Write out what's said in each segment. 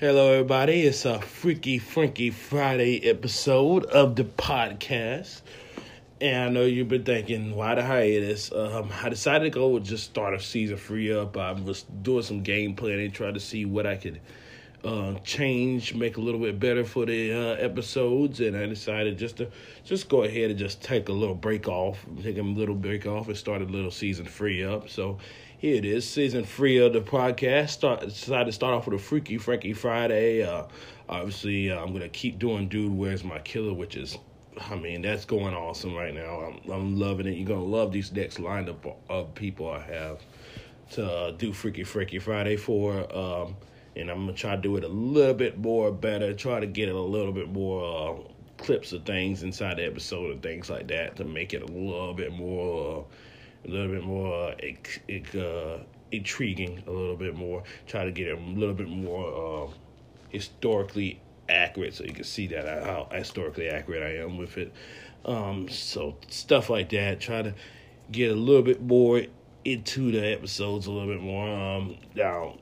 Hello, everybody. It's a Freaky Frankie Friday episode of the podcast. And I know you've been thinking, why the hiatus? Um, I decided to go just start a season free up. I was doing some game planning, trying to see what I could uh, change, make a little bit better for the uh, episodes, and I decided just to just go ahead and just take a little break off, take a little break off, and start a little season free up. So here it is, season three of the podcast. Start decided to start off with a Freaky Frankie Friday. Uh, obviously, uh, I'm gonna keep doing Dude Where's My Killer, which is, I mean, that's going awesome right now. I'm I'm loving it. You're gonna love these next lineup of people I have to uh, do Freaky Frankie Friday for. Um, and I'm gonna try to do it a little bit more better. Try to get it a little bit more uh, clips of things inside the episode and things like that to make it a little bit more, uh, a little bit more uh, uh, intriguing, a little bit more. Try to get it a little bit more uh, historically accurate, so you can see that uh, how historically accurate I am with it. Um, so stuff like that. Try to get a little bit more into the episodes a little bit more. Um, now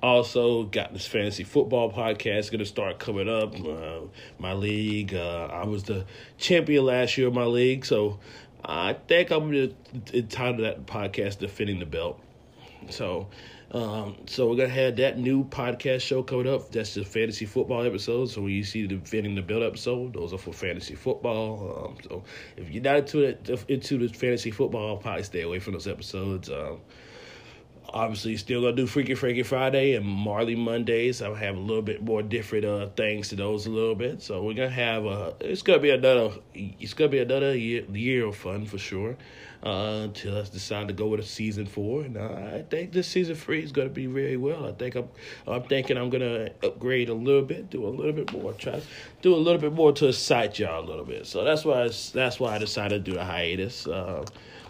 also, got this fantasy football podcast going to start coming up. Uh, my league, uh, I was the champion last year of my league, so I think I'm going to entitle that podcast "Defending the Belt." So, um, so we're gonna have that new podcast show coming up. That's the fantasy football episode. So when you see the defending the belt episode, those are for fantasy football. Um, so if you're not into it, into the fantasy football, probably stay away from those episodes. Um, obviously still gonna do Freaky Frankie Friday and Marley Mondays. I'll have a little bit more different uh things to those a little bit. So we're gonna have a it's gonna be another it's gonna be another year, year of fun for sure. Uh, until us decide to go with a season four, and I think this season three is gonna be very well. I think I'm I'm thinking I'm gonna upgrade a little bit, do a little bit more, try to do a little bit more to excite y'all a little bit. So that's why I, that's why I decided to do a hiatus. Uh,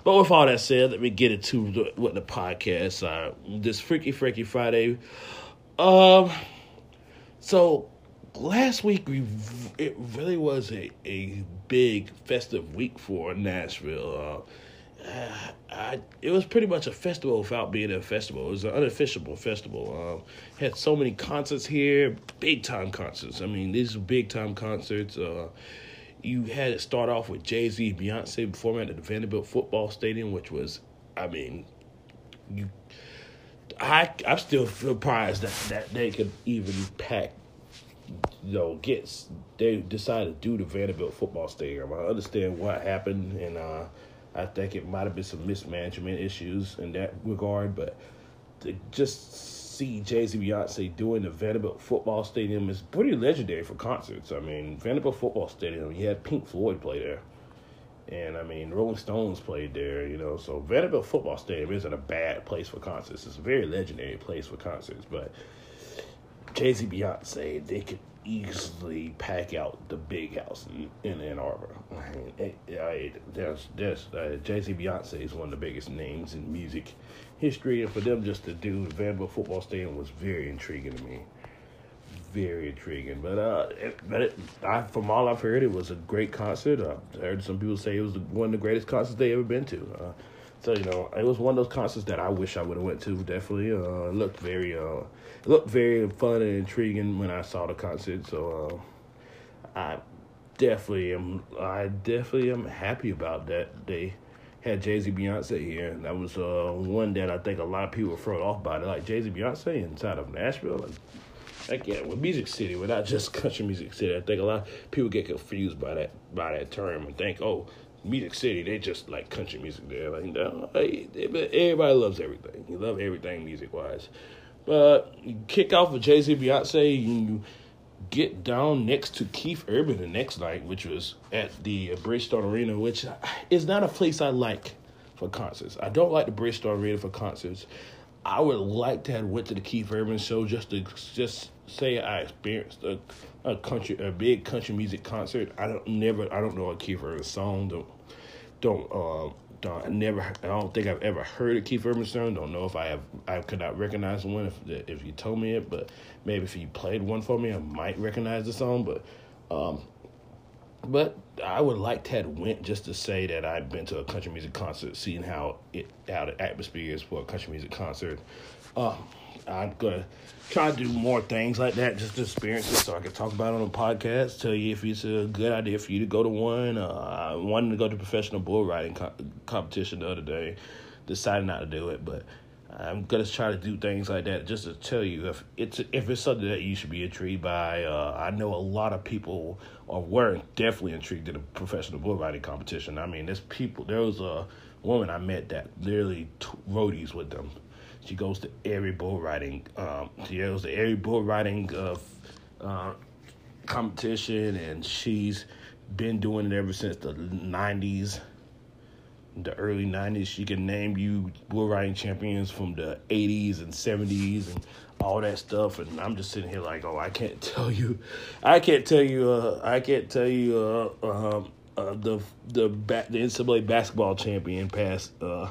but with all that said, let me get into the, what the podcast. Uh, this Freaky Freaky Friday. Um, so last week we it really was a, a big festive week for Nashville. Uh, I, it was pretty much a festival without being a festival. It was an unofficial festival. Um, had so many concerts here, big time concerts. I mean, these big time concerts. Uh, you had it start off with Jay Z, Beyonce performing at the Vanderbilt Football Stadium, which was, I mean, you, I I'm still surprised that that they could even pack, you know, get they decided to do the Vanderbilt Football Stadium. I understand what happened, and uh, I think it might have been some mismanagement issues in that regard, but just see Jay Z Beyonce doing the Vanderbilt Football Stadium is pretty legendary for concerts. I mean, Vanderbilt Football Stadium, you had Pink Floyd play there. And I mean, Rolling Stones played there, you know. So Vanderbilt Football Stadium isn't a bad place for concerts. It's a very legendary place for concerts. But Jay Z Beyonce, they could easily pack out the big house in, in Ann Arbor. I mean, there's, there's uh, Jay Z Beyonce is one of the biggest names in music history, and for them just to do Vanderbilt football stadium was very intriguing to me. Very intriguing, but uh, it, but it, I, from all I've heard, it was a great concert. I heard some people say it was one of the greatest concerts they ever been to. Uh, so you know, it was one of those concerts that I wish I would have went to. Definitely, uh, it looked very, uh, it looked very fun and intriguing when I saw the concert. So uh, I definitely am, I definitely am happy about that. They had Jay Z Beyonce here, that was uh, one that I think a lot of people were thrown off by. Like Jay Z Beyonce inside of Nashville, and like yeah, with Music City, not just country music city. I think a lot of people get confused by that by that term and think, oh, Music City, they just like country music there. Like no, everybody loves everything. You love everything music wise. But you kick off with Jay Z Beyonce, you get down next to Keith Urban the next night, which was at the Bridgestone Arena, which is not a place I like for concerts. I don't like the Bridgestone Arena for concerts. I would like to have went to the Keith Urban show just to just say I experienced a, a country a big country music concert. I don't never I don't know a Keith Urban song. Don't don't uh, don't I never I don't think I've ever heard a Keith Urban song. Don't know if I have I could not recognize one if if you told me it, but maybe if you played one for me, I might recognize the song. But um, but I would like to have went just to say that I've been to a country music concert, seeing how it how the atmosphere is for a country music concert. Uh, I'm gonna try to do more things like that, just to experience it, so I can talk about it on the podcast. Tell you if it's a good idea for you to go to one. Uh, I wanted to go to professional bull riding co- competition the other day, decided not to do it, but I'm gonna try to do things like that just to tell you if it's if it's something that you should be intrigued by. Uh, I know a lot of people are were definitely intrigued in a professional bull riding competition. I mean, there's people. There was a woman I met that literally t- roadies with them. She goes to every bull riding. Um, she goes to every bull riding uh, uh, competition, and she's been doing it ever since the '90s the early 90s. She can name you bull riding champions from the 80s and 70s and all that stuff. And I'm just sitting here like, oh, I can't tell you, I can't tell you, uh, I can't tell you, uh, um, uh, the the the NCAA basketball champion past uh,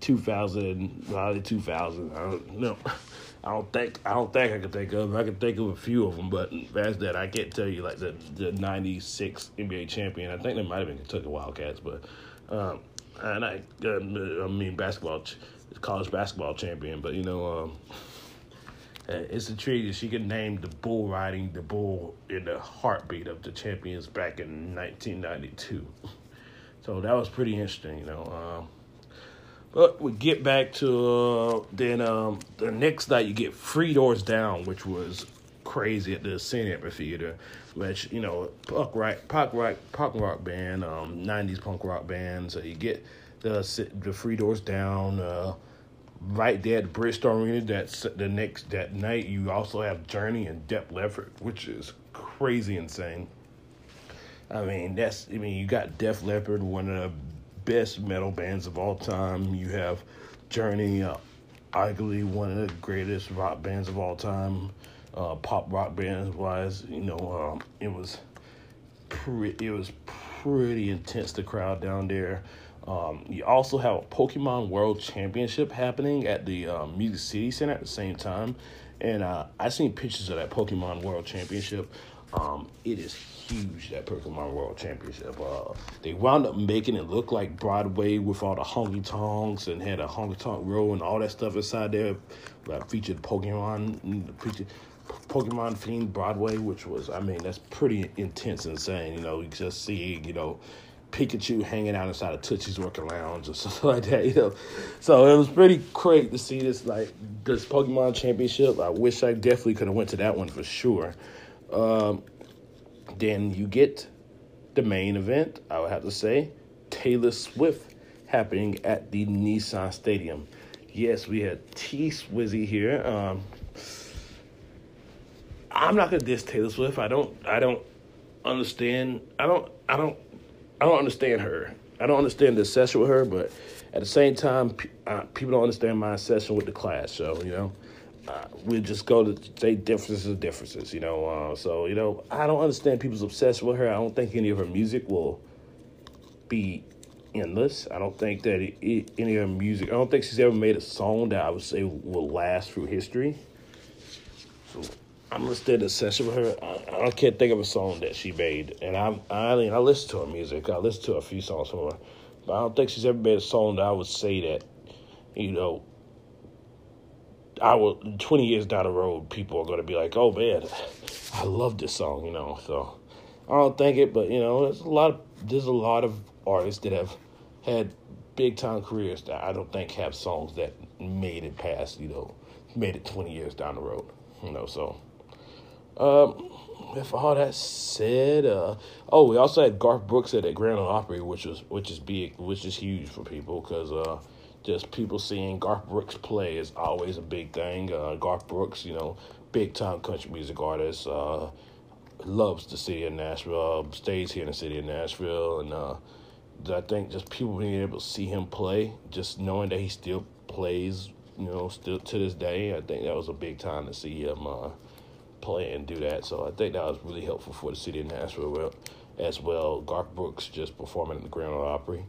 2000, probably 2000. I don't know. I don't think I don't think I can think of. I can think of a few of them, but past that, I can't tell you like the the '96 NBA champion. I think they might have been Kentucky Wildcats, but um, and I, uh, I mean basketball, college basketball champion. But you know, um, it's intriguing. She could name the bull riding the bull in the heartbeat of the champions back in 1992. So that was pretty interesting, you know. Um, but we get back to uh, then um, the next night you get Three Doors Down, which was crazy at the Ascend Amphitheater, which you know punk rock, punk rock, punk rock band, um, '90s punk rock band. So you get the the Three Doors Down. Uh, right there at the Bridgestone Arena. That's the next that night. You also have Journey and Def Leppard, which is crazy insane. I mean, that's I mean, you got Def Leppard, one of the best metal bands of all time. You have Journey, uh, arguably one of the greatest rock bands of all time, uh, pop rock bands wise. You know, um, it was pretty. It was pretty intense. The crowd down there. Um, you also have a Pokemon World Championship happening at the um, Music City Center at the same time, and uh, I seen pictures of that Pokemon World Championship. Um, it is huge that Pokemon World Championship. Uh, they wound up making it look like Broadway with all the honky tonks and had a honky tonk row and all that stuff inside there that featured Pokemon, featured Pokemon themed Broadway, which was I mean that's pretty intense, insane. You know, you just see you know Pikachu hanging out inside of Tootsie's Orchid Lounge or something like that, you know. So it was pretty great to see this like this Pokemon Championship. I wish I definitely could have went to that one for sure. Um, then you get the main event. I would have to say Taylor Swift happening at the Nissan Stadium. Yes, we had T Swizzy here. Um, I'm not gonna diss Taylor Swift. I don't. I don't understand. I don't. I don't I don't understand her. I don't understand the obsession with her, but at the same time, uh, people don't understand my obsession with the class. So you know, uh, we just go to say differences of differences. You know, uh, so you know, I don't understand people's obsession with her. I don't think any of her music will be endless. I don't think that it, it, any of her music. I don't think she's ever made a song that I would say will last through history. So I'm gonna stay the session with her. I, I, can't think of a song that she made, and I I mean I listen to her music. I listen to a few songs from her, but I don't think she's ever made a song that I would say that, you know, I will. Twenty years down the road, people are gonna be like, "Oh man, I love this song," you know. So I don't think it, but you know, there's a lot of there's a lot of artists that have had big time careers that I don't think have songs that made it past, you know, made it twenty years down the road, you know. So. Um, with all that said, uh, oh, we also had Garth Brooks at the Grand Ole Opry, which was which is big, which is huge for people because uh, just people seeing Garth Brooks play is always a big thing. Uh, Garth Brooks, you know, big time country music artist, uh, loves the city of Nashville, uh, stays here in the city of Nashville, and uh, I think just people being able to see him play, just knowing that he still plays, you know, still to this day, I think that was a big time to see him. Uh, play and do that. So I think that was really helpful for the city of Nashville as well. Garth Brooks just performing at the Grand Ole Opry.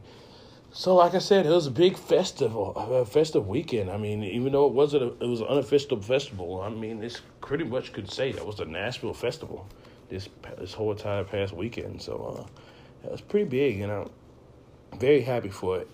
So, like I said, it was a big festival, a festive weekend. I mean, even though it wasn't, a, it was an unofficial festival. I mean, it's pretty much could say that was the Nashville festival this this whole entire past weekend. So, uh, it was pretty big, and I'm very happy for it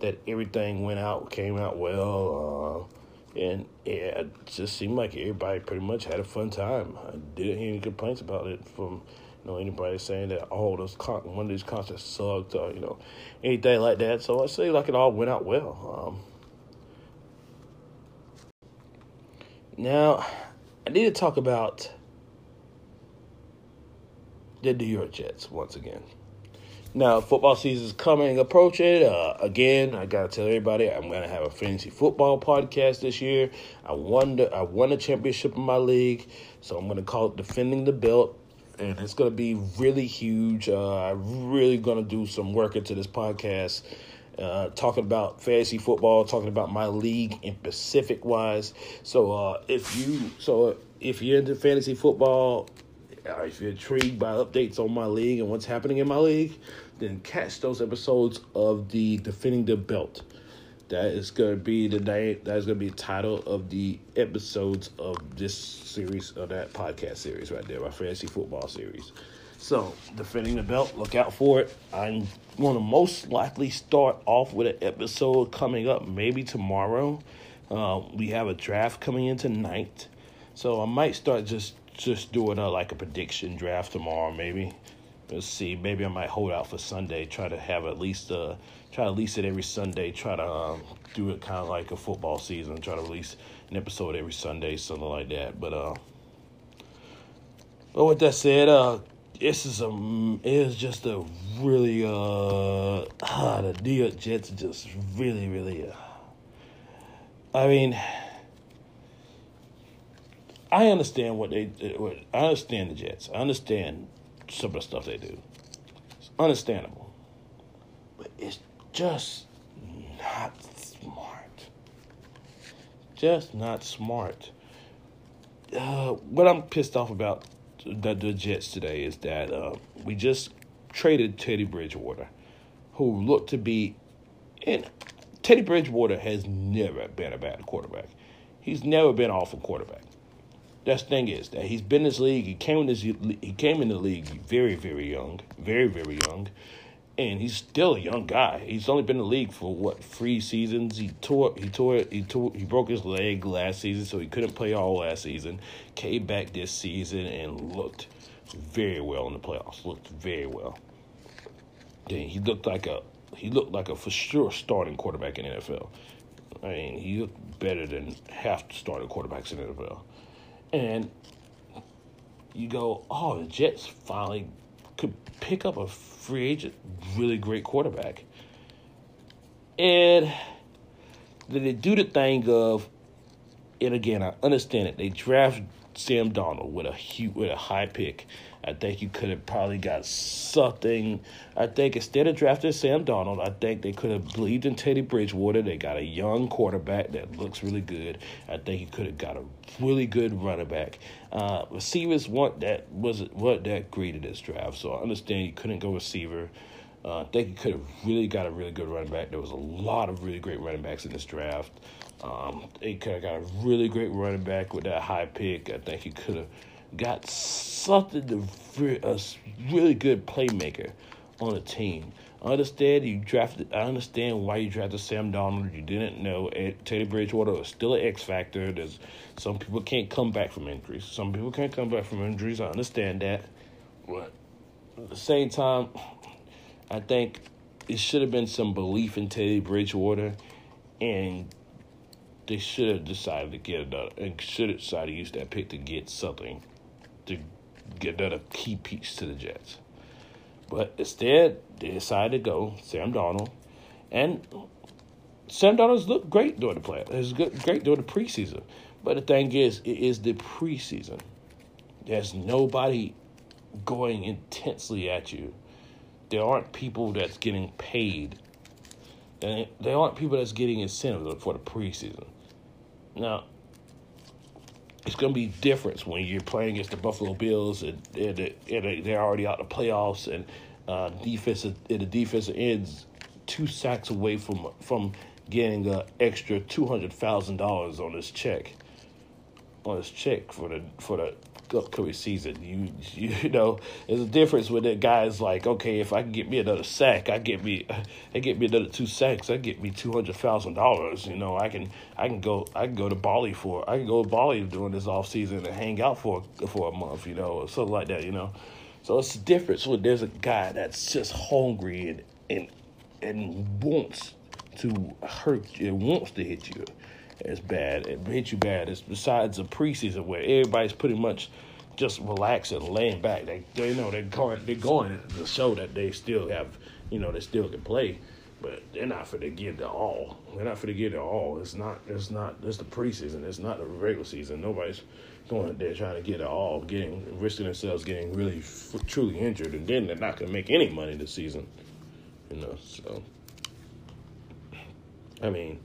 that everything went out, came out well. Uh, and yeah, it just seemed like everybody pretty much had a fun time. I didn't hear any complaints about it from know anybody saying that oh those con- one of these concerts sucked or you know anything like that. So I say like it all went out well. Um, now I need to talk about the New York Jets once again. Now, football season is coming, approaching. Uh, again, I gotta tell everybody, I'm gonna have a fantasy football podcast this year. I won, the, I won a championship in my league, so I'm gonna call it defending the belt, and it's gonna be really huge. Uh, I'm really gonna do some work into this podcast. Uh, talking about fantasy football, talking about my league in Pacific wise. So uh, if you so if you're into fantasy football, uh, if you're intrigued by updates on my league and what's happening in my league, then catch those episodes of the Defending the Belt. That is to be the name. That is to be the title of the episodes of this series of that podcast series right there, my fantasy football series. So, defending the belt, look out for it. I'm to most likely start off with an episode coming up maybe tomorrow. Uh, we have a draft coming in tonight, so I might start just just doing a like a prediction draft tomorrow, maybe. Let's see. Maybe I might hold out for Sunday. Try to have at least uh try to release it every Sunday. Try to um, do it kind of like a football season. Try to release an episode every Sunday, something like that. But uh, but with that said, uh, this is a it is just a really uh ah, the New York Jets just really really uh, I mean. I understand what they. I understand the Jets. I understand some of the stuff they do. It's understandable, but it's just not smart. Just not smart. Uh, what I'm pissed off about the, the Jets today is that uh, we just traded Teddy Bridgewater, who looked to be, and Teddy Bridgewater has never been a bad quarterback. He's never been an awful quarterback. That's the thing is that he's been in this league. He came in this. He came in the league very, very young, very, very young, and he's still a young guy. He's only been in the league for what three seasons. He tore. He tore. He tore. He broke his leg last season, so he couldn't play all last season. Came back this season and looked very well in the playoffs. Looked very well. Then he looked like a. He looked like a for sure starting quarterback in NFL. I mean, he looked better than half the starting quarterbacks in NFL and you go, oh, the Jets finally could pick up a free agent, really great quarterback. And then they do the thing of, and again, I understand it. They draft Sam Darnold with a huge, with a high pick. I think you could have probably got something. I think instead of drafting Sam Darnold, I think they could have believed in Teddy Bridgewater. They got a young quarterback that looks really good. I think you could have got a really good running back. Uh, receivers weren't that wasn't weren't that great in this draft, so I understand you couldn't go receiver. Uh, I think you could have really got a really good running back. There was a lot of really great running backs in this draft. Um, they could have got a really great running back with that high pick. I think you could have got something to a really good playmaker on the team. I understand you drafted. I understand why you drafted Sam Darnold. You didn't know Teddy Bridgewater was still an X factor. There's some people can't come back from injuries. Some people can't come back from injuries. I understand that, but at the same time, I think it should have been some belief in Teddy Bridgewater, and they should have decided to get another and should have decided to use that pick to get something to get another key piece to the Jets. But instead, they decided to go Sam Darnold. and Sam Darnold's looked great during the play. It's good, great during the preseason. But the thing is, it is the preseason. There's nobody going intensely at you. There aren't people that's getting paid. And there aren't people that's getting incentive for the preseason. Now, it's going to be different when you're playing against the Buffalo Bills and, and, and they're already out of the playoffs and uh, defense and the defensive ends two sacks away from from getting an extra two hundred thousand dollars on this check on his check for the for the upcoming season. You you know, there's a difference with that guys like, okay, if I can get me another sack, I get me I get me another two sacks, I get me two hundred thousand dollars. You know, I can I can go I can go to Bali for I can go to Bali during this off season and hang out for for a month, you know, or something like that, you know. So it's the difference when there's a guy that's just hungry and and and wants to hurt you, wants to hit you as bad. It hit you bad. It's besides the preseason where everybody's pretty much just relaxing, laying back. They they know they're going they're going to show that they still have you know they still can play, but they're not for to get it all. They're not for to get it all. It's not it's not it's the preseason. It's not the regular season. Nobody's going there trying to get it all, getting risking themselves getting really truly injured, and then they're not going to make any money this season. You know, so I mean,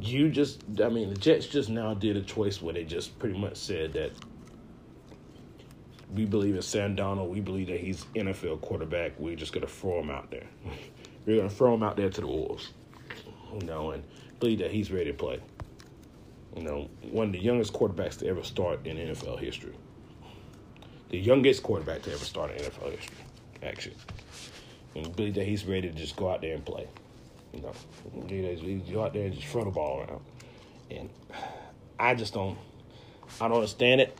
you just, I mean, the Jets just now did a choice where they just pretty much said that we believe in Sam Darnold. We believe that he's NFL quarterback. We're just going to throw him out there. We're going to throw him out there to the wolves, you know, and believe that he's ready to play. You know, one of the youngest quarterbacks to ever start in NFL history. The youngest quarterback to ever start in NFL history, actually. And believe that he's ready to just go out there and play. You know, you go out there and just throw the ball around. And I just don't, I don't understand it.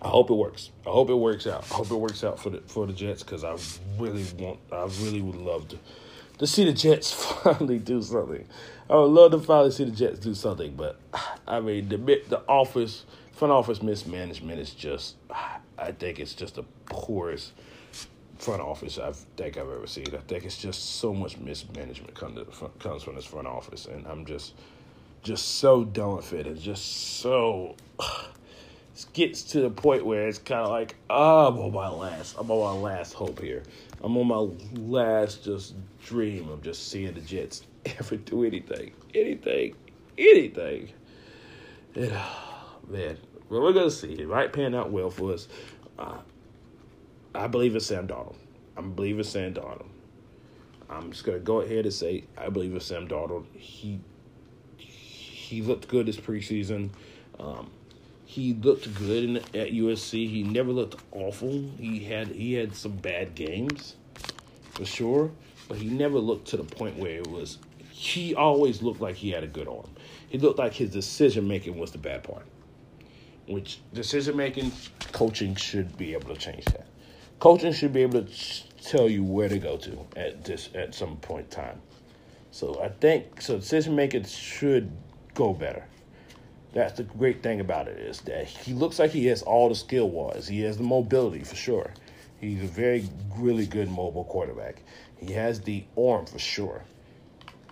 I hope it works. I hope it works out. I hope it works out for the for the Jets because I really want. I really would love to to see the Jets finally do something. I would love to finally see the Jets do something, but I mean the the office front office mismanagement is just. I think it's just the poorest front office I think I've ever seen. I think it's just so much mismanagement comes comes from this front office, and I'm just just so. It's just so it gets to the point where it's kind of like oh, I'm on my last, I'm on my last hope here. I'm on my last just dream of just seeing the Jets ever do anything, anything, anything. And, oh, man, well, we're gonna see. It might pan out well for us. Uh, I believe it's Sam Darnold. I believe it's Sam Darnold. I'm just gonna go ahead and say I believe it's Sam Darnold. He he looked good this preseason. Um, he looked good in, at USC. He never looked awful. He had he had some bad games, for sure, but he never looked to the point where it was. He always looked like he had a good arm. He looked like his decision making was the bad part. Which decision making, coaching should be able to change that coaching should be able to tell you where to go to at this at some point in time. So I think so decision making should go better. That's the great thing about it is that he looks like he has all the skill wise. He has the mobility for sure. He's a very really good mobile quarterback. He has the arm for sure.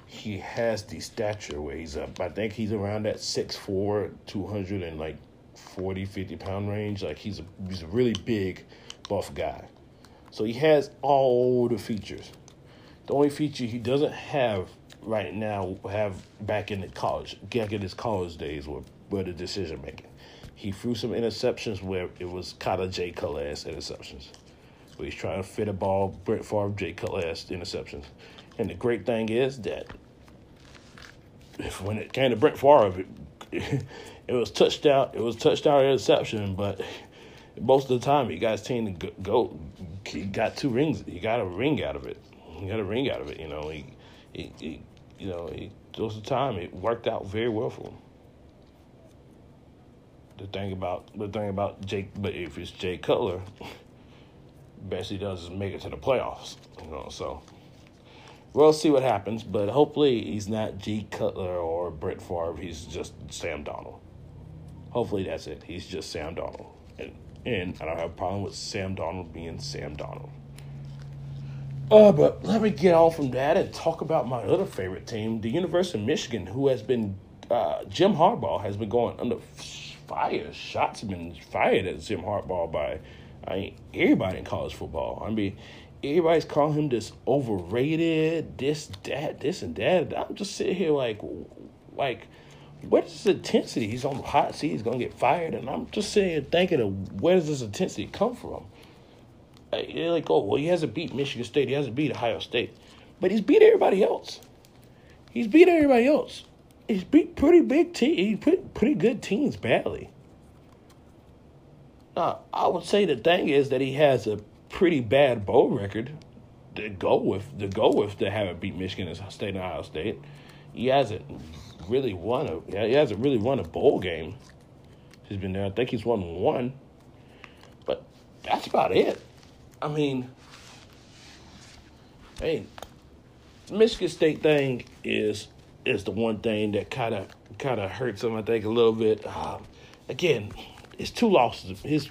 He has the stature where he's up. I think he's around that 6'4", 200 and like 40, 50 pound range. Like he's a, he's a really big buff guy. So he has all the features. The only feature he doesn't have right now have back in the college, back in his college days were, were the decision making. He threw some interceptions where it was kind of Jay Cutler interceptions. Where he's trying to fit a ball, Brett Favre, Jay Cutler interceptions. And the great thing is that if when it came to Brett Favre, it, it was touchdown, it was touchdown interception, but most of the time he got his team to go. He got two rings. He got a ring out of it. He got a ring out of it. You know, he, he, he you know, he, most of the time it worked out very well for him. The thing about the thing about Jake, but if it's Jay Cutler, best he does is make it to the playoffs. You know, so we'll see what happens. But hopefully he's not Jay Cutler or Brett Favre. He's just Sam Darnold Hopefully that's it. He's just Sam Darnold And and I don't have a problem with Sam Darnold being Sam Darnold. Uh, but let me get on from that and talk about my other favorite team, the University of Michigan, who has been, uh, Jim Harbaugh has been going under fire. Shots have been fired at Jim Harbaugh by I mean, everybody in college football. I mean, everybody's calling him this overrated, this, that, this, and that. I'm just sitting here like, like, where's this intensity? He's on the hot seat. He's gonna get fired, and I'm just here thinking of where does this intensity come from? They're like, oh, well, he hasn't beat Michigan State. He hasn't beat Ohio State, but he's beat everybody else. He's beat everybody else. he's beat pretty big team. He put pretty good teams badly. Uh, I would say the thing is that he has a pretty bad bowl record to go with. To go with to have it beat Michigan State and Ohio State. He hasn't really won a. yeah, He hasn't really won a bowl game. He's been there. I think he's won one, but that's about it. I mean, hey, Michigan State thing is is the one thing that kind of kind of hurts him. I think a little bit. Um, again, it's two losses. His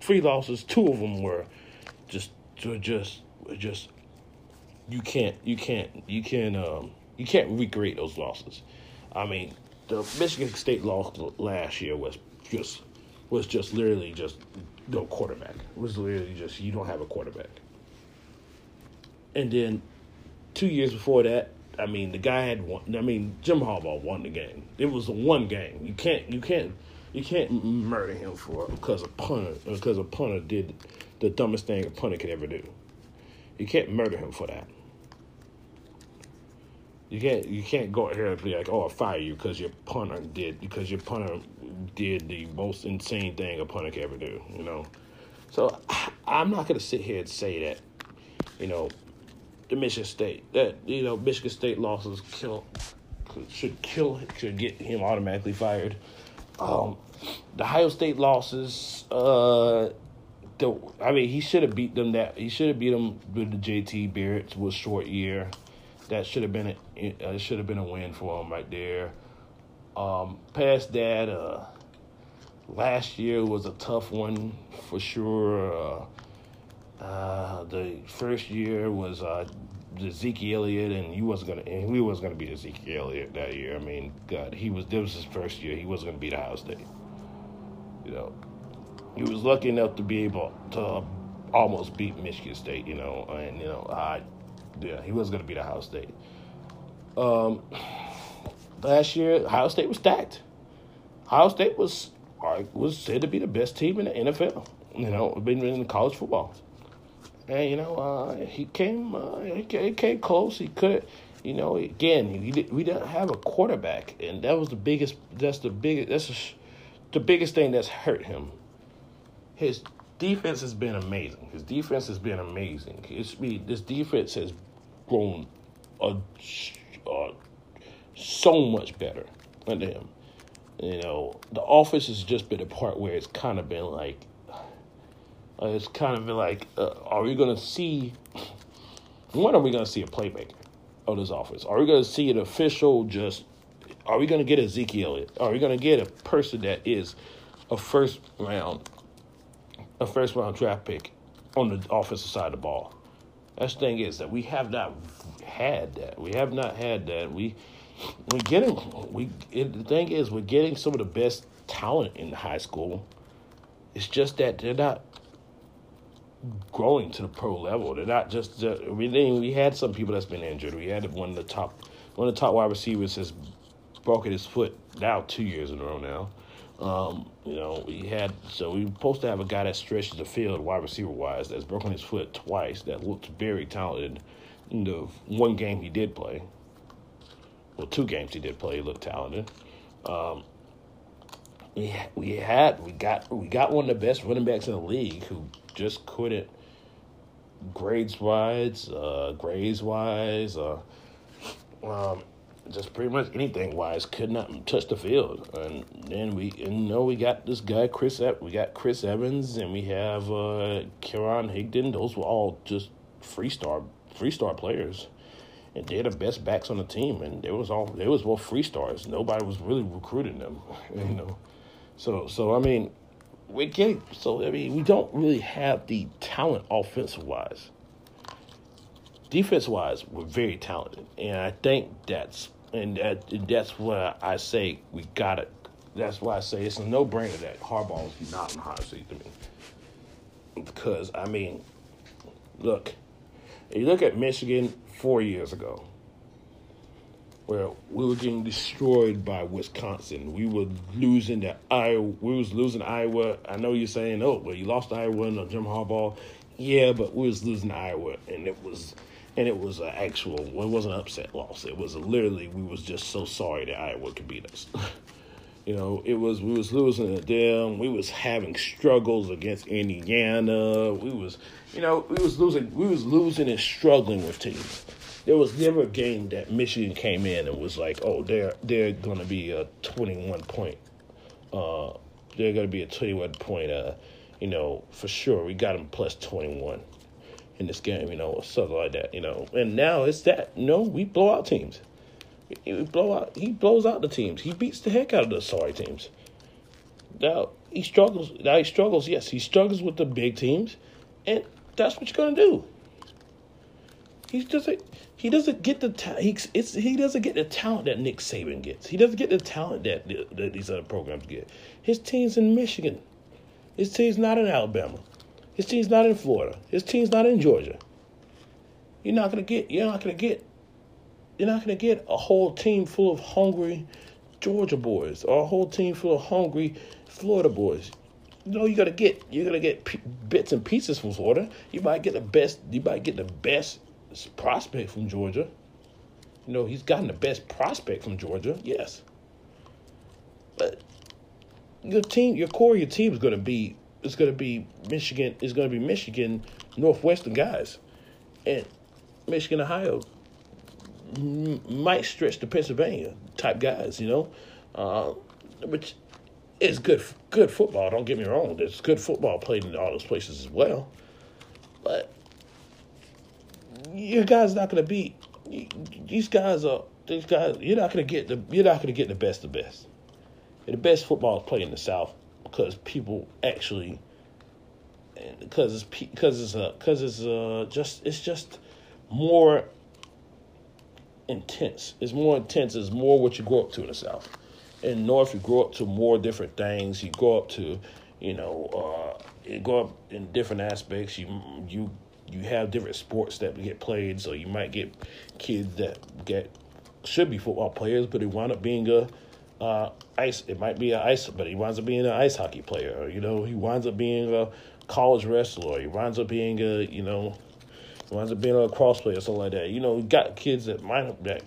three losses, two of them were just just just you can't you can't you can um you can't recreate those losses. I mean, the Michigan State loss last year was just was just literally just no quarterback. It was literally just you don't have a quarterback. And then two years before that, I mean, the guy had won. I mean, Jim Harbaugh won the game. It was one game. You can't you can't you can't murder him for because a punter because a punter did the dumbest thing a punter could ever do. You can't murder him for that. You can't you can't go out here and be like, oh, I fire you because your punter did because your punter did the most insane thing a punter could ever do. You know, so I'm not gonna sit here and say that, you know, the Michigan State that you know Michigan State losses kill should kill should get him automatically fired. Um, the Ohio State losses, uh, the I mean he should have beat them that he should have beat them with the JT Barrett was short year. That should have been a uh, should have been a win for him right there. Um, past that, uh, last year was a tough one for sure. Uh, uh, the first year was uh, Ezekiel Elliott, and he wasn't gonna, and we was gonna beat Ezekiel Elliott that year. I mean, God, he was. This was his first year. He wasn't gonna beat Ohio State. You know, he was lucky enough to be able to almost beat Michigan State. You know, and you know, I, yeah, he was gonna beat Ohio State. Um, last year, Ohio State was stacked. Ohio State was was said to be the best team in the NFL. You know, been in college football. And you know, uh, he came, uh, he came close. He could, you know, again, we we didn't have a quarterback, and that was the biggest. That's the biggest. That's the biggest thing that's hurt him. His defense has been amazing. His defense has been amazing. His, this defense has grown a, a, so much better under him. You know, the offense has just been a part where it's kind of been like uh, it's kind of been like, uh, are we going to see? When are we to see a playmaker of this offense? Are we going to see an official? Just are we going to get Ezekiel? Are we going to get a person that is a first round, a first round draft pick on the offensive side of the ball? That's the thing is that we have not had that. We have not had that. We we're getting we it, the thing is we're getting some of the best talent in high school. It's just that they're not growing to the pro level. They're not just. We we had some people that's been injured. We had one of the top one of the top wide receivers has broken his foot now two years in a row now. Um, you know, we had so we were supposed to have a guy that stretches the field wide receiver wise that's broken his foot twice. That looked very talented. In the one game he did play, well, two games he did play, he looked talented. Um, we we had we got we got one of the best running backs in the league who just couldn't grades wise, uh, grades wise, uh, um, just pretty much anything wise could not touch the field. And then we, and, you know, we got this guy Chris. We got Chris Evans, and we have uh, Karan Higdon. Those were all just free star, free star players, and they're the best backs on the team. And there was all there was all free stars. Nobody was really recruiting them, you know. So, so I mean, we're getting so I mean we don't really have the talent offensive wise. Defense wise, we're very talented, and I think that's and that, that's why I say we got it. That's why I say it's a no brainer that Harbaugh is not in the hot seat to me. Because I mean, look, you look at Michigan four years ago where we were getting destroyed by Wisconsin. We were losing to Iowa. We was losing Iowa. I know you're saying, oh, well, you lost Iowa and Jim Harbaugh. Yeah, but we was losing Iowa, and it was and it was an actual. It wasn't an upset loss. It was literally we was just so sorry that Iowa could beat us. you know, it was we was losing to them. We was having struggles against Indiana. We was, you know, we was losing. We was losing and struggling with teams. There was never a game that Michigan came in and was like, oh, they're they're to be a twenty one point. Uh, they're to be a twenty one point. Uh, you know, for sure. We got them plus twenty one in this game, you know, or something like that, you know. And now it's that, you know, we blow out teams. We blow out, he blows out the teams. He beats the heck out of the sorry teams. Now he struggles. Now he struggles. Yes, he struggles with the big teams, and that's what you're gonna do. He doesn't. He doesn't get the ta- he, it's, he doesn't get the talent that Nick Saban gets. He doesn't get the talent that, that these other programs get. His team's in Michigan. His team's not in Alabama. His team's not in Florida. His team's not in Georgia. You're not gonna get. You're not gonna get. You're not gonna get a whole team full of hungry Georgia boys or a whole team full of hungry Florida boys. You know, you gotta get. You're gonna get p- bits and pieces from Florida. You might get the best. You might get the best prospect from Georgia. You know, he's gotten the best prospect from Georgia. Yes, but your team, your core, your team is gonna be it's going to be Michigan. It's going to be Michigan Northwestern guys, and Michigan Ohio might stretch to Pennsylvania type guys. You know, uh, which is good. Good football. Don't get me wrong. There's good football played in all those places as well, but your guys not going to be. These guys are. These guys. You're not going to get the. You're not going to get the best of best. The best football is played in the South because people actually because it's because it's a because it's a just it's just more intense. It's more intense. It's more what you grow up to in the South. In North, you grow up to more different things. You grow up to, you know, uh, you grow up in different aspects. You you you have different sports that get played. So you might get kids that get should be football players, but they wind up being a uh, ice. It might be an ice, but he winds up being an ice hockey player. You know, he winds up being a college wrestler. He winds up being a you know, winds up being a cross player or something like that. You know, got kids that might have, that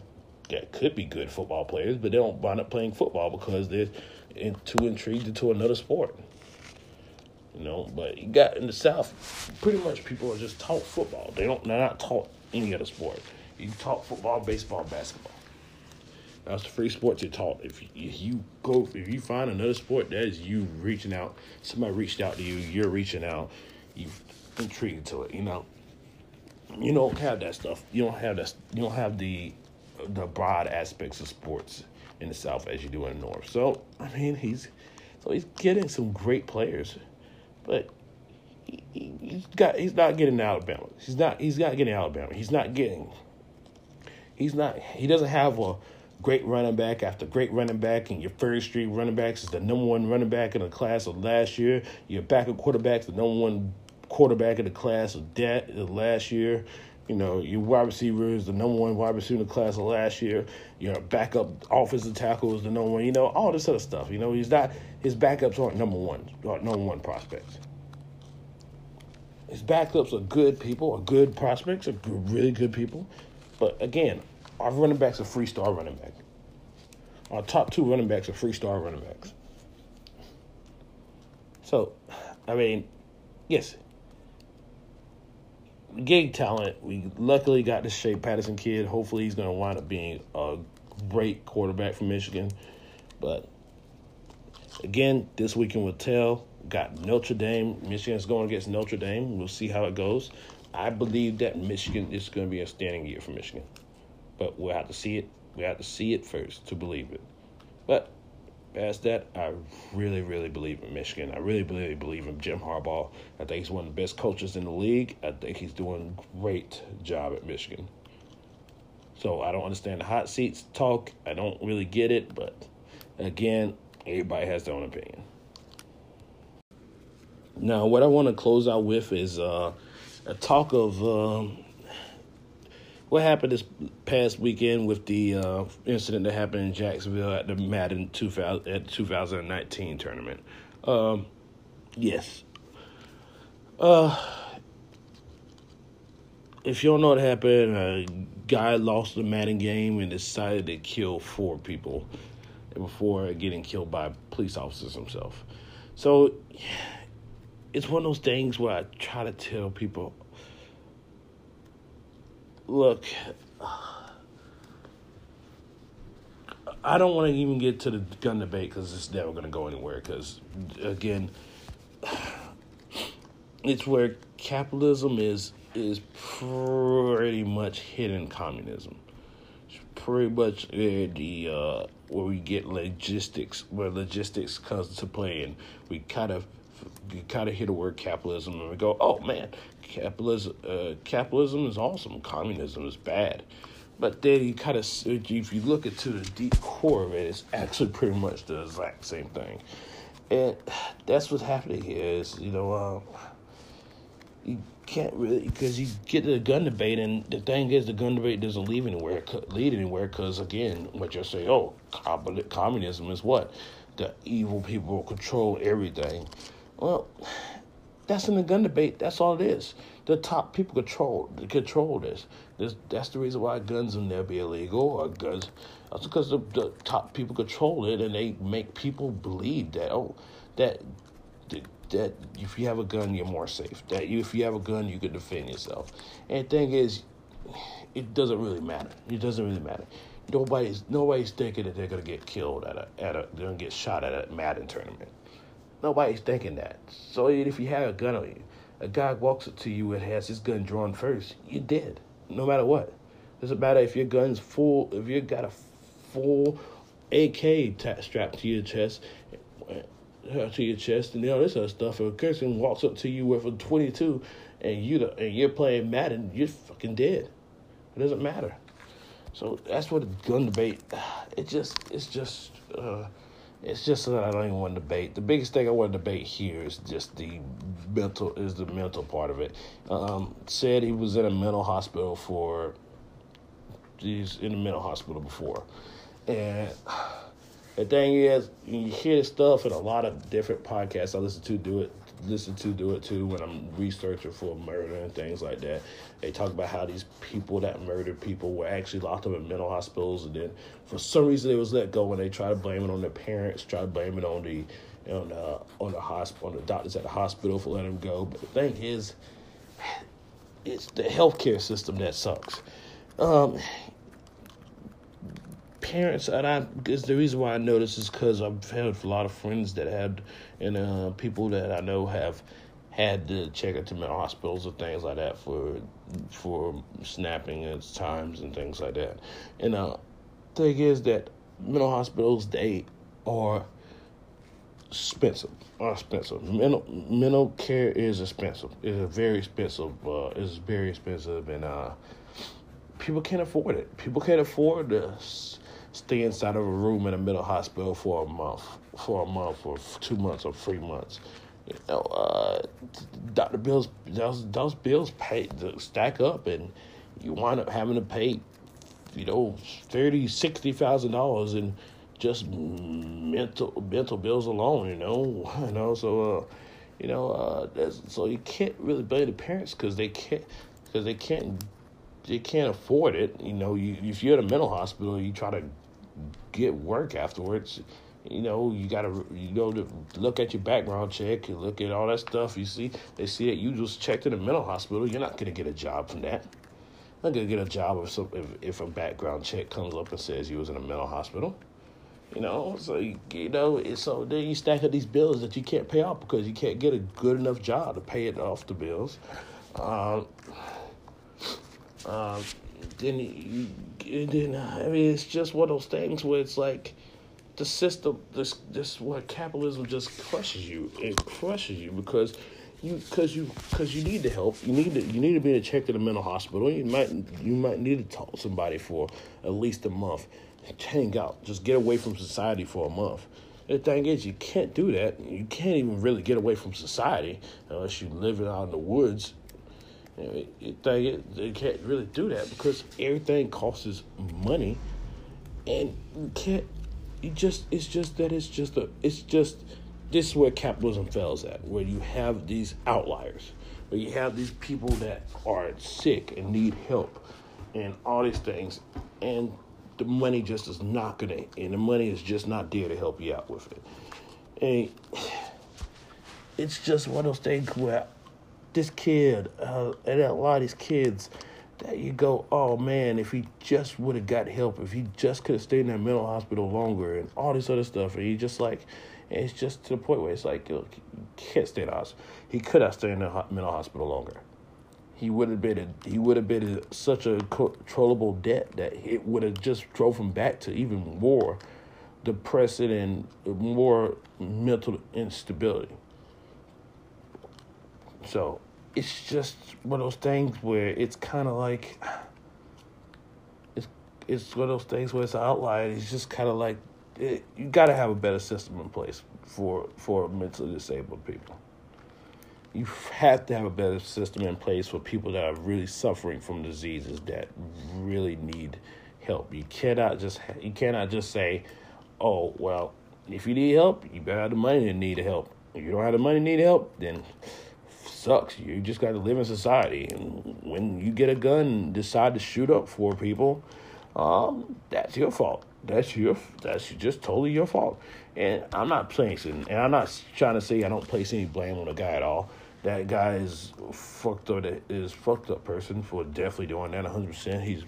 that could be good football players, but they don't wind up playing football because they're in, too intrigued into another sport. You know, but you got in the South, pretty much people are just taught football. They don't. They're not taught any other sport. You taught football, baseball, basketball. That's the free sports you're taught. If you, you go, if you find another sport, that is you reaching out. Somebody reached out to you. You're reaching out. You've intrigued to it. You know. You don't have that stuff. You don't have that. You don't have the the broad aspects of sports in the South as you do in the North. So I mean, he's so he's getting some great players, but he, he's got he's not getting Alabama. He's not he's not getting Alabama. He's not getting. He's not. He doesn't have a great running back after great running back, and your first street running backs is the number one running back in the class of last year. Your backup quarterback's the number one quarterback in the class of that last year. You know, your wide receiver is the number one wide receiver in the class of last year. Your backup offensive tackle is the number one. You know, all this other stuff. You know, he's not his backups aren't number one, aren't number one prospects. His backups are good people, are good prospects, are really good people. But again, our running backs are free star running back. Our top two running backs are free star running backs. So, I mean, yes, gig talent. We luckily got the Shea Patterson kid. Hopefully, he's going to wind up being a great quarterback for Michigan. But again, this weekend will tell. Got Notre Dame. Michigan's going against Notre Dame. We'll see how it goes. I believe that Michigan is going to be a standing year for Michigan but we'll have to see it. We have to see it first to believe it. But past that, I really, really believe in Michigan. I really, really believe in Jim Harbaugh. I think he's one of the best coaches in the league. I think he's doing a great job at Michigan. So I don't understand the hot seats talk. I don't really get it, but again, everybody has their own opinion. Now, what I want to close out with is uh, a talk of um, what happened this past weekend with the uh, incident that happened in Jacksonville at the Madden 2000, at 2019 tournament. Um, yes. Uh, if you don't know what happened, a guy lost the Madden game and decided to kill four people before getting killed by police officers himself. So it's one of those things where I try to tell people look, I don't want to even get to the gun debate because it's never going to go anywhere. Because, again, it's where capitalism is is pretty much hidden communism. It's pretty much where the uh, where we get logistics, where logistics comes to play, and we kind of we kind of hear the word capitalism and we go, oh man, capitalism uh, capitalism is awesome, communism is bad. But then you kind of, if you look into the deep core of it, it's actually pretty much the exact same thing. And that's what's happening here is, you know, uh, you can't really because you get the gun debate, and the thing is, the gun debate doesn't lead anywhere. Lead anywhere because again, what you're saying, oh, communism is what the evil people control everything. Well, that's in the gun debate. That's all it is. The top people control control this. this that's the reason why guns will never be illegal or guns. That's because the, the top people control it, and they make people believe that oh, that that if you have a gun, you're more safe. That you, if you have a gun, you can defend yourself. And the thing is, it doesn't really matter. It doesn't really matter. Nobody's nobody's thinking that they're gonna get killed at a at a they're gonna get shot at a Madden tournament. Nobody's thinking that. So if you have a gun on you, a guy walks up to you and has his gun drawn first, you're dead. No matter what. Doesn't matter if your gun's full. If you got a full AK t- strapped to your chest to your chest and all this other stuff. If a person walks up to you with a 22 and you and you're playing Madden, you're fucking dead. It doesn't matter. So that's what the gun debate. It just it's just uh, it's just that I don't even want to debate. The biggest thing I want to debate here is just the mental is the mental part of it. Um, said he was in a mental hospital for he's in a mental hospital before, and the thing is, you hear stuff in a lot of different podcasts I listen to do it listen to do it too when I'm researching for murder and things like that. They talk about how these people that murdered people were actually locked up in mental hospitals, and then for some reason they was let go, and they try to blame it on their parents, try to blame it on the on the on the hospital, on the doctors at the hospital for letting them go. But the thing is, it's the healthcare system that sucks. Um, parents, and I the reason why I know this is because I've had a lot of friends that had, and uh, people that I know have had to check into mental hospitals or things like that for for snapping at times and things like that. And uh, thing is that mental hospitals they are expensive. Are expensive. Mental mental care is expensive. It's very expensive. Uh, it's very expensive, and uh, people can't afford it. People can't afford this stay inside of a room in a mental hospital for a month, for a month, or two months, or three months. You know, uh, doctor bills, those, those bills pay stack up, and you wind up having to pay, you know, thirty, sixty thousand dollars in just mental mental bills alone. You know, you know, so uh, you know, uh, so you can't really blame the parents because they can't because they can't they can't afford it. You know, you, if you're at a mental hospital, you try to get work afterwards. You know, you gotta you know to look at your background check, you look at all that stuff. You see, they see that you just checked in a mental hospital. You're not gonna get a job from that. Not gonna get a job if some if, if a background check comes up and says you was in a mental hospital. You know, so you, you know, so then you stack up these bills that you can't pay off because you can't get a good enough job to pay it off the bills. Um, um, then you, then I mean it's just one of those things where it's like the system this this what capitalism just crushes you. It crushes you because you because you because you need the help. You need to you need to be checked in a mental hospital. You might you might need to talk to somebody for at least a month. Hang out. Just get away from society for a month. The thing is you can't do that. You can't even really get away from society unless you live it out in the woods they, they can't really do that because everything costs money, and you can't. You just it's just that it's just a it's just this is where capitalism fails at, where you have these outliers, where you have these people that are sick and need help and all these things, and the money just is not gonna, and the money is just not there to help you out with it. And it's just one of those things where this kid, uh, and a lot of these kids, that you go, oh man, if he just would have got help, if he just could have stayed in that mental hospital longer, and all this other stuff, and he just like, it's just to the point where it's like, he can't stay in the hospital. He could have stayed in the mental hospital longer. He would have been a, he would have been a, such a controllable debt that it would have just drove him back to even more depressing and more mental instability. So it's just one of those things where it's kind of like it's it's one of those things where it's an outlier. It's just kind of like it, you got to have a better system in place for for mentally disabled people. You have to have a better system in place for people that are really suffering from diseases that really need help. You cannot just you cannot just say, "Oh, well, if you need help, you better have the money to need help. If you don't have the money to need help, then sucks. You just got to live in society, and when you get a gun and decide to shoot up four people, um, that's your fault. That's your that's just totally your fault. And I'm not placing, and I'm not trying to say I don't place any blame on the guy at all. That guy is fucked up. Is fucked up person for definitely doing that 100. percent He's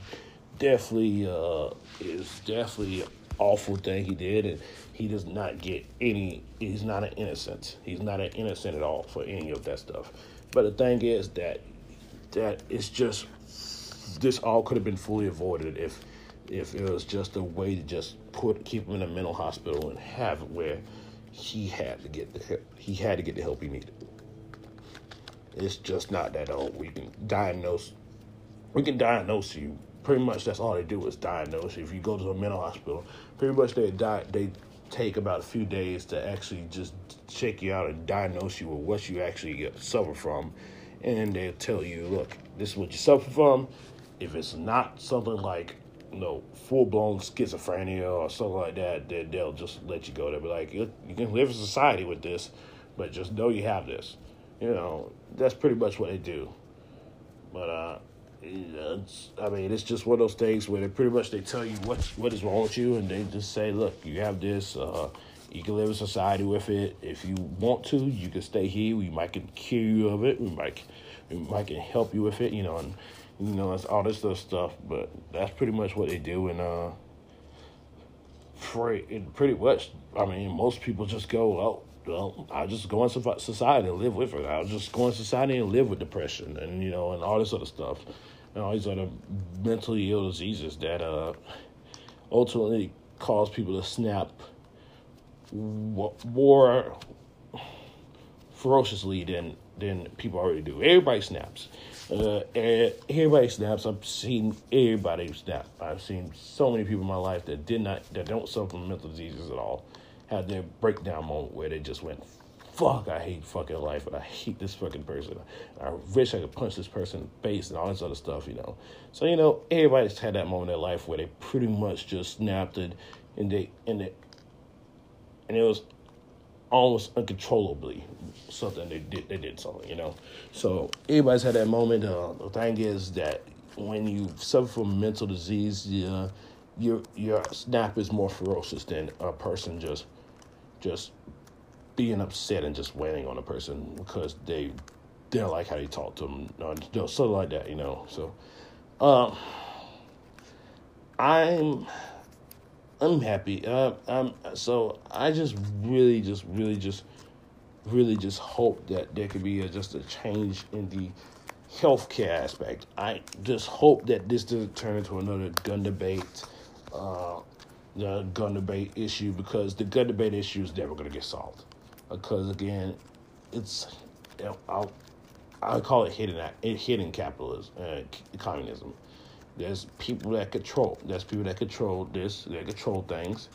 definitely uh is definitely awful thing he did, and he does not get any. He's not an innocent. He's not an innocent at all for any of that stuff. But the thing is that that it's just this all could have been fully avoided if if it was just a way to just put keep him in a mental hospital and have it where he had to get the help. He had to get the help he needed. It's just not that old. We can diagnose. We can diagnose you. Pretty much, that's all they do is diagnose. If you go to a mental hospital, pretty much they die. They take about a few days to actually just check you out and diagnose you with what you actually suffer from. And they'll tell you, look, this is what you suffer from. If it's not something like, you know, full blown schizophrenia or something like that, then they'll just let you go. They'll be like, you can live in society with this, but just know you have this. You know, that's pretty much what they do. But, uh, I mean, it's just one of those things where they pretty much they tell you what what is wrong with you, and they just say, "Look, you have this. Uh, you can live in society with it. If you want to, you can stay here. We might can cure you of it. We might we might can help you with it. You know, and you know, it's all this stuff. But that's pretty much what they do, and uh, it, pretty much, I mean, most people just go, oh, well, I'll just go in society and live with it. I'll just go in society and live with depression and, you know, and all this other stuff and all these other mentally ill diseases that uh, ultimately cause people to snap more ferociously than than people already do. Everybody snaps. Uh, everybody snaps. I've seen everybody snap. I've seen so many people in my life that did not that don't suffer from mental diseases at all had their breakdown moment where they just went fuck, I hate fucking life, and I hate this fucking person. I wish I could punch this person in the face and all this other stuff, you know. So you know, everybody's had that moment in their life where they pretty much just snapped it, and they and it and it was almost uncontrollably something they did. They did something, you know. So everybody's had that moment. Uh, the thing is that when you suffer from mental disease, uh, your your snap is more ferocious than a person just just being upset and just wailing on a person because they don't like how you talk to them, or you know, like that, you know. So, um, I'm I'm happy. Uh, I'm so I just really, just really, just really, just hope that there could be a, just a change in the healthcare aspect. I just hope that this doesn't turn into another gun debate. Uh, the gun debate issue because the gun debate issue is never going to get solved because again, it's I'll I call it hidden hidden capitalism, uh, communism. There's people that control. There's people that control this. They control things,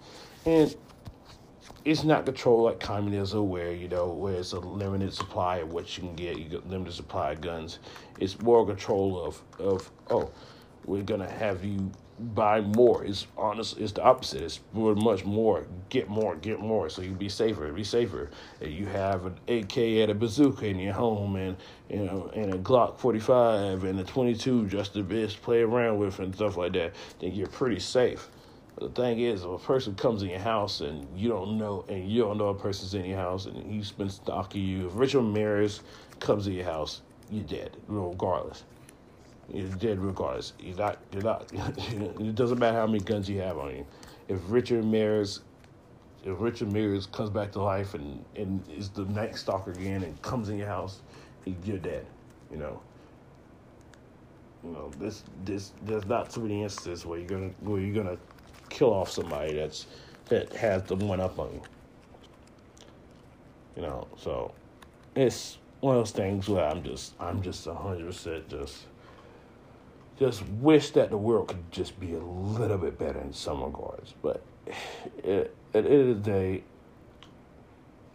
and it's not control like communism, where you know where it's a limited supply of what you can get. You get limited supply of guns. It's more control of of oh, we're gonna have you buy more. It's honest. It's the opposite. It's much more. Get more. Get more. So you be safer. Be safer. If you have an AK and a bazooka in your home, and you know, and a Glock forty five and a twenty two, just to best play around with and stuff like that, then you're pretty safe. The thing is, if a person comes in your house and you don't know, and you don't know a person's in your house, and he's been stalking you, if Richard Ramirez comes in your house, you're dead, regardless. You're dead regardless. You're not. You're not. it doesn't matter how many guns you have on you. If Richard Ramirez, if Richard Ramirez comes back to life and and is the night stalker again and comes in your house, you're dead. You know. You know this. This. There's not too many instances where you're gonna where you're gonna kill off somebody that's that has the one up on you. You know. So it's one of those things where I'm just I'm just hundred percent just just wish that the world could just be a little bit better in some regards. But at the end of the day,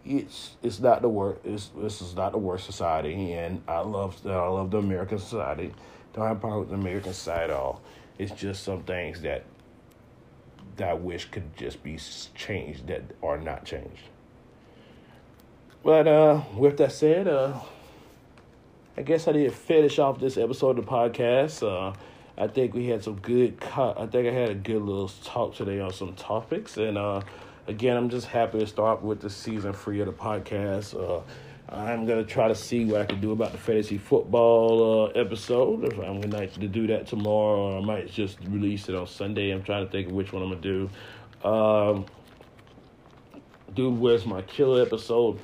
it's it's not the worst. This is not the worst society, and I love I love the American society. Don't have a problem with the American society at all. It's just some things that that I wish could just be changed that are not changed. But uh, with that said, uh, I guess I to finish off this episode of the podcast. Uh, I think we had some good. I think I had a good little talk today on some topics, and uh, again, I'm just happy to start with the season three of the podcast. Uh, I'm gonna try to see what I can do about the fantasy football uh, episode. If I'm gonna to do that tomorrow, or I might just release it on Sunday. I'm trying to think of which one I'm gonna do. Um, where's my killer episode?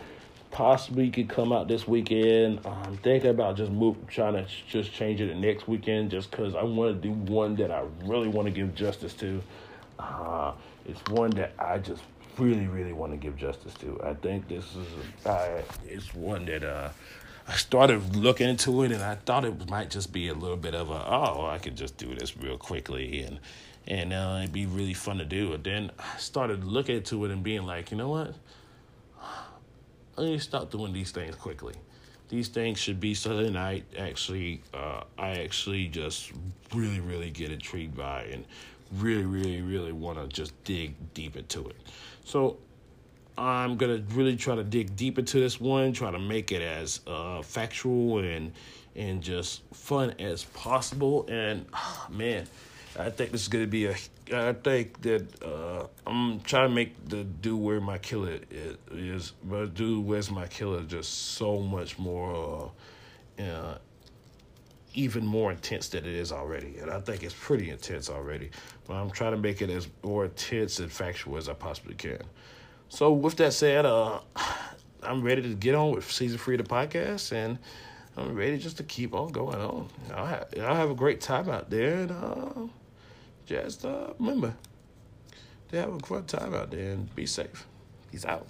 Possibly could come out this weekend. I'm thinking about just move, trying to just change it to next weekend, just because I want to do one that I really want to give justice to. Uh, it's one that I just really, really want to give justice to. I think this is uh, it's one that uh, I started looking into it, and I thought it might just be a little bit of a oh, I could just do this real quickly and. And uh, it'd be really fun to do. And then I started looking into it and being like, you know what? I need to stop doing these things quickly. These things should be something I actually, uh, I actually just really, really get intrigued by and really, really, really want to just dig deep into it. So I'm gonna really try to dig deep into this one, try to make it as uh, factual and and just fun as possible. And oh, man, I think this is gonna be a. I think that uh, I'm trying to make the do where my killer is, but do where's my killer just so much more, uh, uh, even more intense than it is already, and I think it's pretty intense already. But I'm trying to make it as more intense and factual as I possibly can. So with that said, uh, I'm ready to get on with season three of the podcast and. I'm ready just to keep on going on. I have, I have a great time out there, and uh, just uh, remember to have a fun time out there and be safe. Peace out.